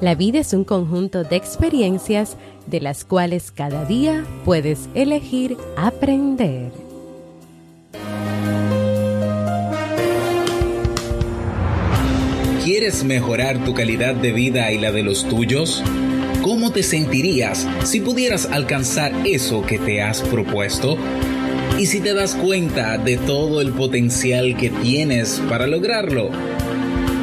La vida es un conjunto de experiencias de las cuales cada día puedes elegir aprender. ¿Quieres mejorar tu calidad de vida y la de los tuyos? ¿Cómo te sentirías si pudieras alcanzar eso que te has propuesto? ¿Y si te das cuenta de todo el potencial que tienes para lograrlo?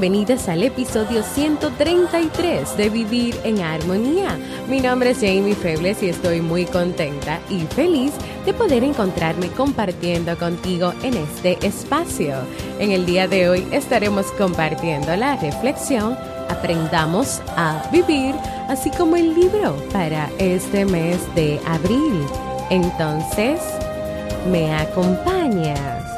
Bienvenidas al episodio 133 de Vivir en Armonía. Mi nombre es Jamie Febles y estoy muy contenta y feliz de poder encontrarme compartiendo contigo en este espacio. En el día de hoy estaremos compartiendo la reflexión Aprendamos a Vivir, así como el libro para este mes de abril. Entonces, ¿me acompañas?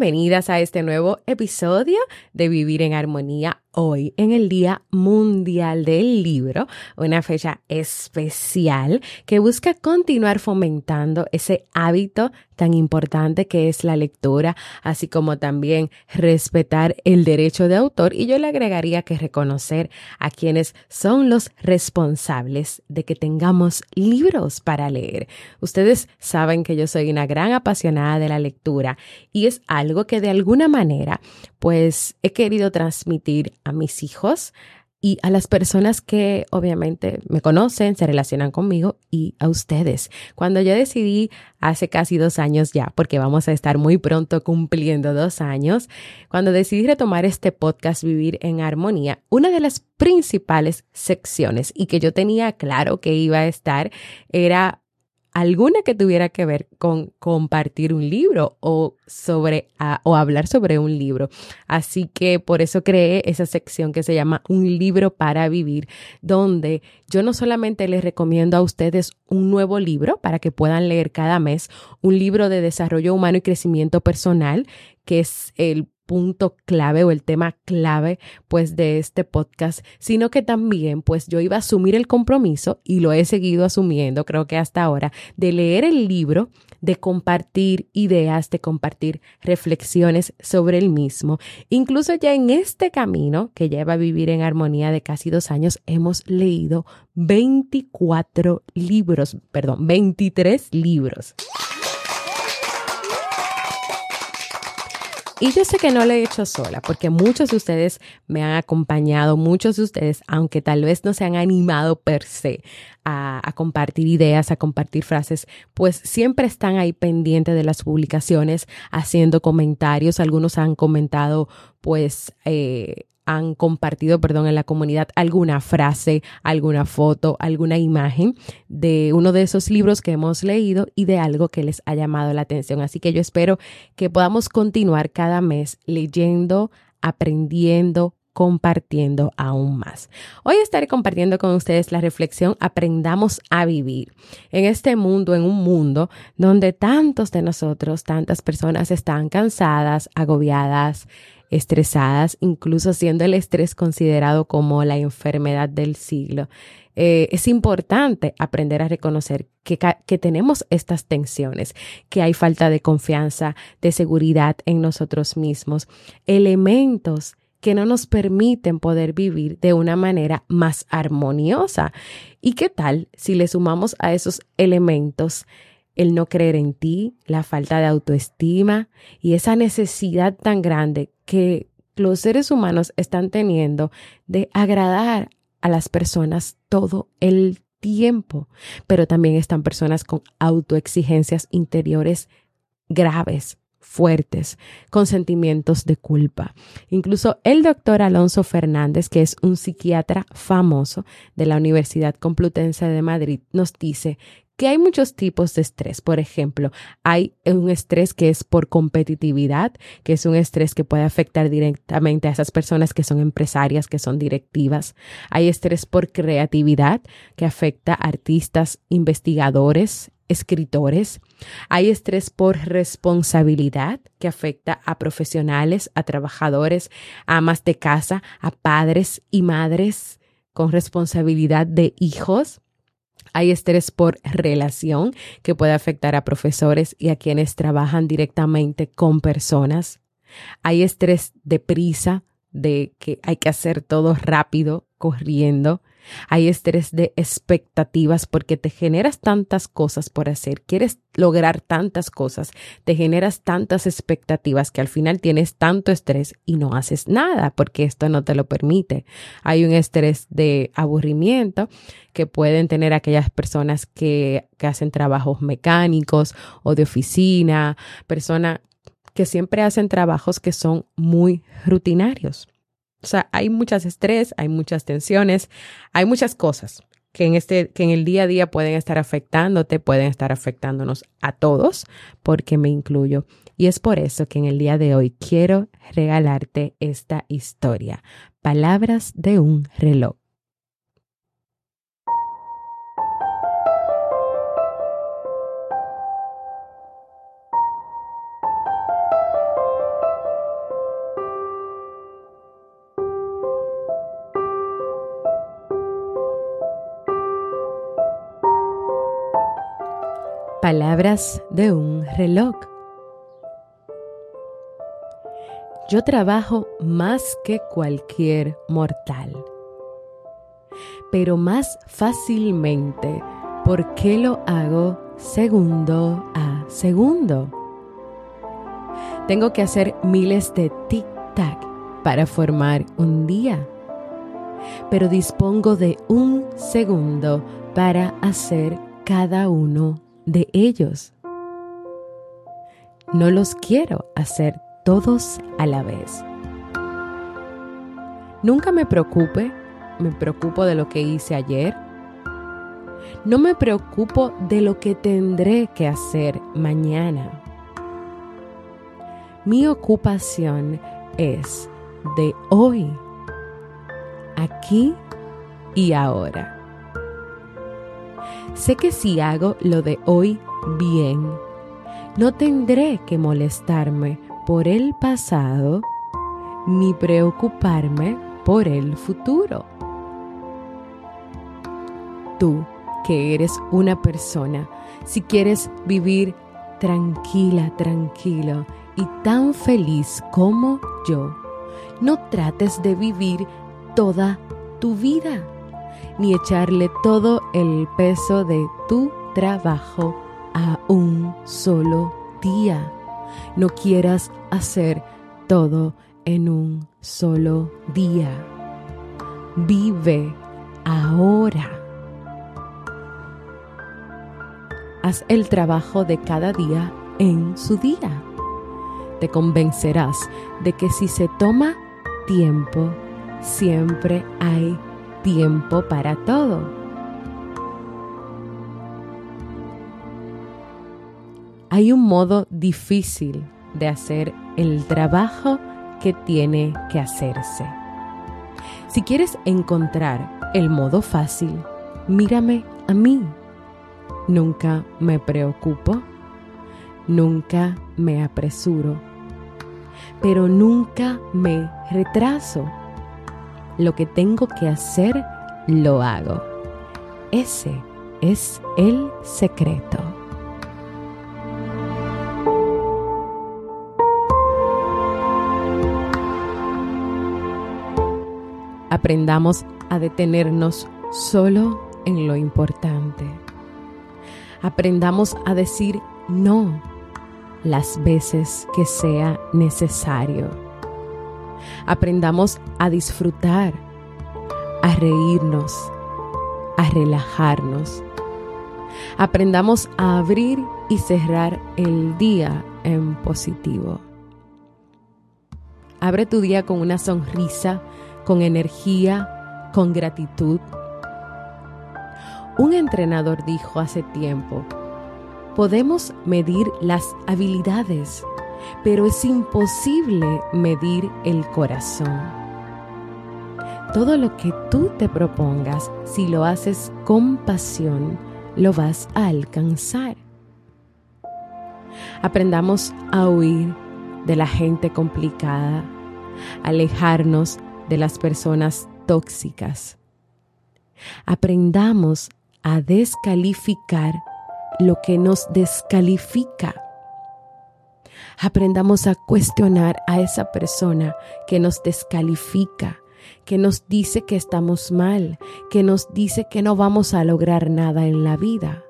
Bienvenidas a este nuevo episodio de Vivir en Armonía hoy en el Día Mundial del Libro, una fecha especial que busca continuar fomentando ese hábito tan importante que es la lectura, así como también respetar el derecho de autor y yo le agregaría que reconocer a quienes son los responsables de que tengamos libros para leer. Ustedes saben que yo soy una gran apasionada de la lectura y es algo que de alguna manera pues he querido transmitir a mis hijos y a las personas que obviamente me conocen, se relacionan conmigo y a ustedes. Cuando yo decidí hace casi dos años ya, porque vamos a estar muy pronto cumpliendo dos años, cuando decidí retomar este podcast Vivir en Armonía, una de las principales secciones y que yo tenía claro que iba a estar era alguna que tuviera que ver con compartir un libro o sobre o hablar sobre un libro. Así que por eso creé esa sección que se llama Un libro para vivir, donde yo no solamente les recomiendo a ustedes un nuevo libro para que puedan leer cada mes, un libro de desarrollo humano y crecimiento personal, que es el punto clave o el tema clave pues de este podcast, sino que también pues yo iba a asumir el compromiso y lo he seguido asumiendo creo que hasta ahora de leer el libro, de compartir ideas, de compartir reflexiones sobre el mismo. Incluso ya en este camino que lleva a vivir en armonía de casi dos años hemos leído 24 libros, perdón, 23 libros. Y yo sé que no lo he hecho sola, porque muchos de ustedes me han acompañado, muchos de ustedes, aunque tal vez no se han animado per se a, compartir ideas, a compartir frases, pues siempre están ahí pendientes de las publicaciones, haciendo comentarios. Algunos han comentado, pues, eh, han compartido, perdón, en la comunidad alguna frase, alguna foto, alguna imagen de uno de esos libros que hemos leído y de algo que les ha llamado la atención. Así que yo espero que podamos continuar cada mes leyendo, aprendiendo, compartiendo aún más. Hoy estaré compartiendo con ustedes la reflexión Aprendamos a vivir en este mundo, en un mundo donde tantos de nosotros, tantas personas están cansadas, agobiadas, estresadas, incluso siendo el estrés considerado como la enfermedad del siglo. Eh, es importante aprender a reconocer que, que tenemos estas tensiones, que hay falta de confianza, de seguridad en nosotros mismos, elementos que no nos permiten poder vivir de una manera más armoniosa. ¿Y qué tal si le sumamos a esos elementos el no creer en ti, la falta de autoestima y esa necesidad tan grande que los seres humanos están teniendo de agradar a las personas todo el tiempo, pero también están personas con autoexigencias interiores graves, fuertes, con sentimientos de culpa. Incluso el doctor Alonso Fernández, que es un psiquiatra famoso de la Universidad Complutense de Madrid, nos dice que hay muchos tipos de estrés. Por ejemplo, hay un estrés que es por competitividad, que es un estrés que puede afectar directamente a esas personas que son empresarias, que son directivas. Hay estrés por creatividad, que afecta a artistas, investigadores, escritores. Hay estrés por responsabilidad que afecta a profesionales, a trabajadores, a amas de casa, a padres y madres con responsabilidad de hijos. Hay estrés por relación que puede afectar a profesores y a quienes trabajan directamente con personas. Hay estrés de prisa, de que hay que hacer todo rápido, corriendo. Hay estrés de expectativas porque te generas tantas cosas por hacer, quieres lograr tantas cosas, te generas tantas expectativas que al final tienes tanto estrés y no haces nada porque esto no te lo permite. Hay un estrés de aburrimiento que pueden tener aquellas personas que, que hacen trabajos mecánicos o de oficina, personas que siempre hacen trabajos que son muy rutinarios. O sea, hay muchas estrés, hay muchas tensiones, hay muchas cosas que en, este, que en el día a día pueden estar afectándote, pueden estar afectándonos a todos, porque me incluyo. Y es por eso que en el día de hoy quiero regalarte esta historia, Palabras de un reloj. Palabras de un reloj. Yo trabajo más que cualquier mortal, pero más fácilmente porque lo hago segundo a segundo. Tengo que hacer miles de tic-tac para formar un día, pero dispongo de un segundo para hacer cada uno de ellos. No los quiero hacer todos a la vez. Nunca me preocupe, me preocupo de lo que hice ayer. No me preocupo de lo que tendré que hacer mañana. Mi ocupación es de hoy, aquí y ahora. Sé que si hago lo de hoy bien, no tendré que molestarme por el pasado ni preocuparme por el futuro. Tú, que eres una persona, si quieres vivir tranquila, tranquilo y tan feliz como yo, no trates de vivir toda tu vida ni echarle todo el peso de tu trabajo a un solo día. No quieras hacer todo en un solo día. Vive ahora. Haz el trabajo de cada día en su día. Te convencerás de que si se toma tiempo, siempre hay tiempo para todo. Hay un modo difícil de hacer el trabajo que tiene que hacerse. Si quieres encontrar el modo fácil, mírame a mí. Nunca me preocupo, nunca me apresuro, pero nunca me retraso lo que tengo que hacer, lo hago. Ese es el secreto. Aprendamos a detenernos solo en lo importante. Aprendamos a decir no las veces que sea necesario. Aprendamos a disfrutar, a reírnos, a relajarnos. Aprendamos a abrir y cerrar el día en positivo. Abre tu día con una sonrisa, con energía, con gratitud. Un entrenador dijo hace tiempo, podemos medir las habilidades, pero es imposible medir el corazón. Todo lo que tú te propongas, si lo haces con pasión, lo vas a alcanzar. Aprendamos a huir de la gente complicada, alejarnos de las personas tóxicas. Aprendamos a descalificar lo que nos descalifica. Aprendamos a cuestionar a esa persona que nos descalifica, que nos dice que estamos mal, que nos dice que no vamos a lograr nada en la vida.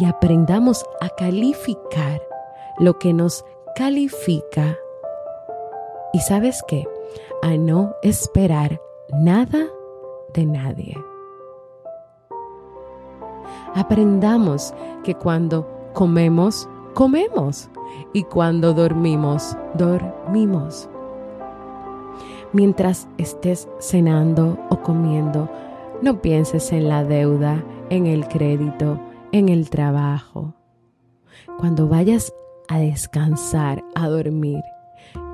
Y aprendamos a calificar lo que nos califica. Y sabes qué? A no esperar nada de nadie. Aprendamos que cuando comemos, comemos. Y cuando dormimos, dormimos. Mientras estés cenando o comiendo, no pienses en la deuda, en el crédito, en el trabajo. Cuando vayas a descansar, a dormir,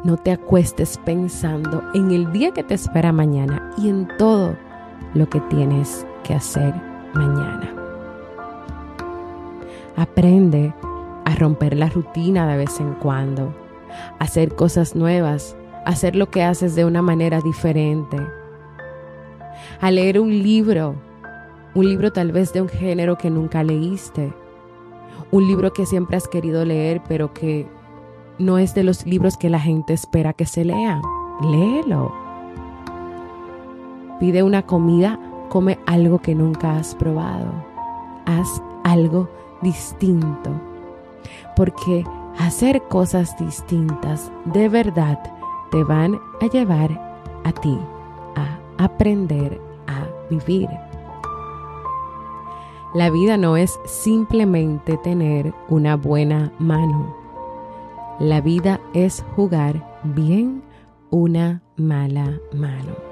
no te acuestes pensando en el día que te espera mañana y en todo lo que tienes que hacer mañana. Aprende a romper la rutina de vez en cuando, a hacer cosas nuevas, hacer lo que haces de una manera diferente, a leer un libro, un libro tal vez de un género que nunca leíste, un libro que siempre has querido leer pero que no es de los libros que la gente espera que se lea. Léelo. Pide una comida, come algo que nunca has probado. Haz algo distinto. Porque hacer cosas distintas de verdad te van a llevar a ti a aprender a vivir. La vida no es simplemente tener una buena mano. La vida es jugar bien una mala mano.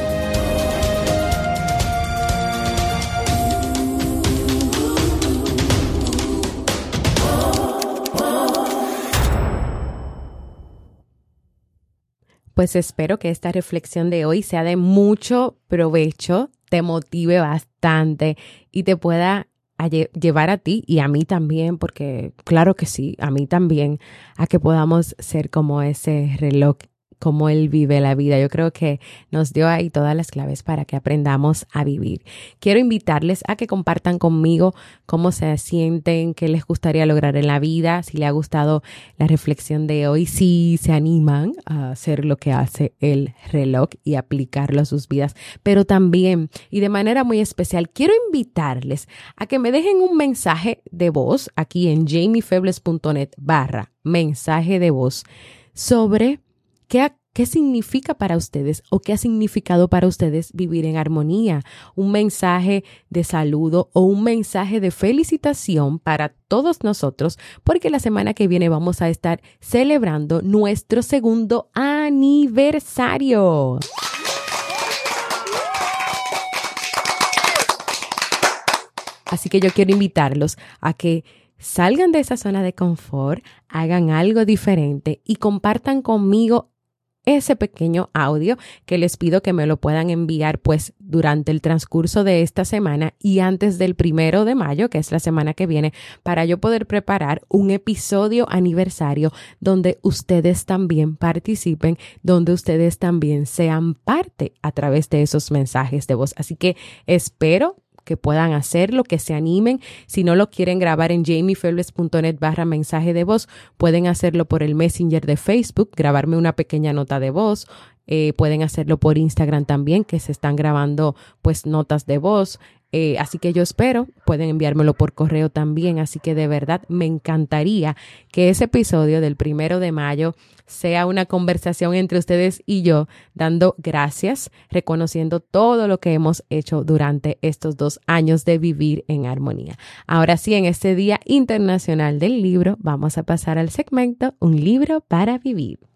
Pues espero que esta reflexión de hoy sea de mucho provecho, te motive bastante y te pueda llevar a ti y a mí también, porque claro que sí, a mí también, a que podamos ser como ese reloj cómo Él vive la vida. Yo creo que nos dio ahí todas las claves para que aprendamos a vivir. Quiero invitarles a que compartan conmigo cómo se sienten, qué les gustaría lograr en la vida, si le ha gustado la reflexión de hoy, si se animan a hacer lo que hace el reloj y aplicarlo a sus vidas. Pero también, y de manera muy especial, quiero invitarles a que me dejen un mensaje de voz aquí en jamiefebles.net barra mensaje de voz sobre ¿Qué, significa para ustedes o qué ha significado para ustedes vivir en armonía? Un mensaje de saludo o un mensaje de felicitación para todos nosotros, porque la semana que viene vamos a estar celebrando nuestro segundo aniversario. Así que yo quiero invitarlos a que salgan de esa zona de confort, hagan algo diferente y compartan conmigo ese pequeño audio que les pido que me lo puedan enviar pues durante el transcurso de esta semana y antes del primero de mayo, que es la semana que viene, para yo poder preparar un episodio aniversario donde ustedes también participen, donde ustedes también sean parte a través de esos mensajes de voz. Así que espero que puedan hacerlo, que se animen. Si no lo quieren grabar en jamiefebles.net barra mensaje de voz, pueden hacerlo por el Messenger de Facebook, grabarme una pequeña nota de voz. Eh, pueden hacerlo por Instagram también, que se están grabando pues notas de voz. Eh, así que yo espero, pueden enviármelo por correo también. Así que de verdad me encantaría que ese episodio del primero de mayo sea una conversación entre ustedes y yo, dando gracias, reconociendo todo lo que hemos hecho durante estos dos años de vivir en armonía. Ahora sí, en este Día Internacional del Libro, vamos a pasar al segmento Un libro para vivir.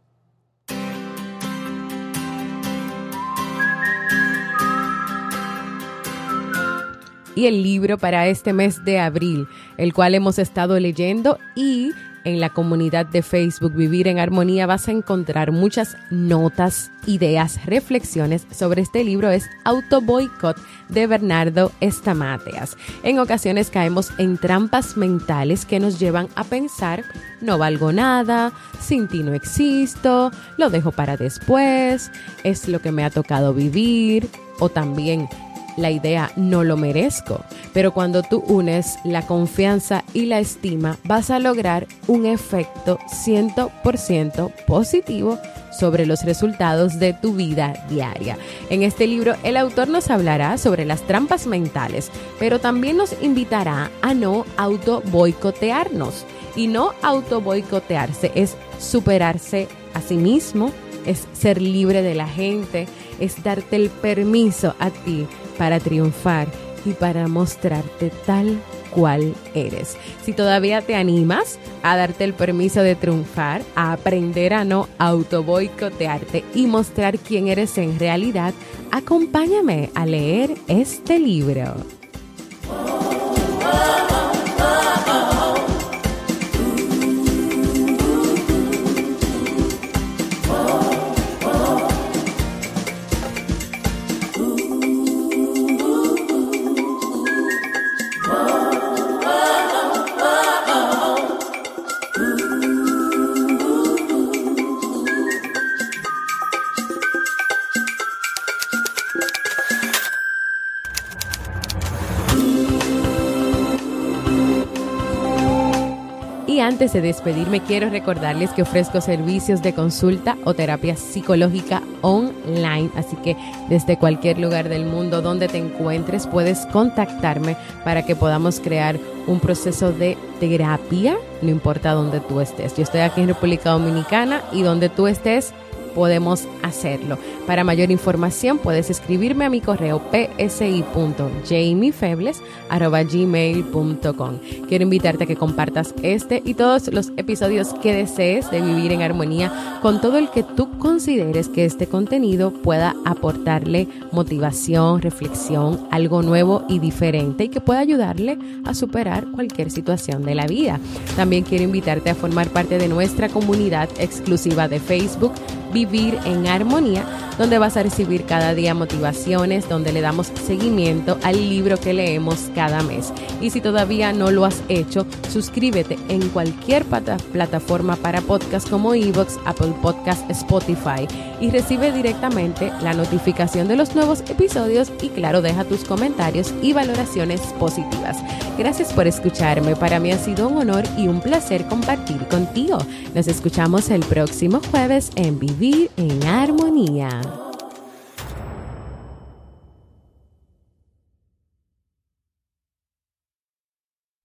Y el libro para este mes de abril, el cual hemos estado leyendo y en la comunidad de Facebook Vivir en Armonía vas a encontrar muchas notas, ideas, reflexiones sobre este libro. Es Auto Boycott de Bernardo Estamateas. En ocasiones caemos en trampas mentales que nos llevan a pensar no valgo nada, sin ti no existo, lo dejo para después, es lo que me ha tocado vivir o también la idea no lo merezco. Pero cuando tú unes la confianza y la estima, vas a lograr un efecto 100% positivo sobre los resultados de tu vida diaria. En este libro el autor nos hablará sobre las trampas mentales, pero también nos invitará a no auto boicotearnos. Y no auto boicotearse es superarse a sí mismo, es ser libre de la gente, es darte el permiso a ti para triunfar y para mostrarte tal cual eres. Si todavía te animas a darte el permiso de triunfar, a aprender a no autoboicotearte y mostrar quién eres en realidad, acompáñame a leer este libro. Antes de despedirme, quiero recordarles que ofrezco servicios de consulta o terapia psicológica online, así que desde cualquier lugar del mundo donde te encuentres puedes contactarme para que podamos crear un proceso de terapia, no importa dónde tú estés. Yo estoy aquí en República Dominicana y donde tú estés podemos hacerlo. Para mayor información puedes escribirme a mi correo psi.jamiefebles.gmail.com Quiero invitarte a que compartas este y todos los episodios que desees de vivir en armonía con todo el que tú consideres que este contenido pueda aportarle motivación, reflexión, algo nuevo y diferente y que pueda ayudarle a superar cualquier situación de la vida. También quiero invitarte a formar parte de nuestra comunidad exclusiva de Facebook Vivir en Armonía, donde vas a recibir cada día motivaciones, donde le damos seguimiento al libro que leemos cada mes. Y si todavía no lo has hecho, suscríbete en cualquier plataforma para podcast como Evox, Apple Podcast, Spotify y recibe directamente la notificación de los nuevos episodios y claro, deja tus comentarios y valoraciones positivas. Gracias por escucharme, para mí ha sido un honor y un placer compartir contigo. Nos escuchamos el próximo jueves en Vivir en Armonía.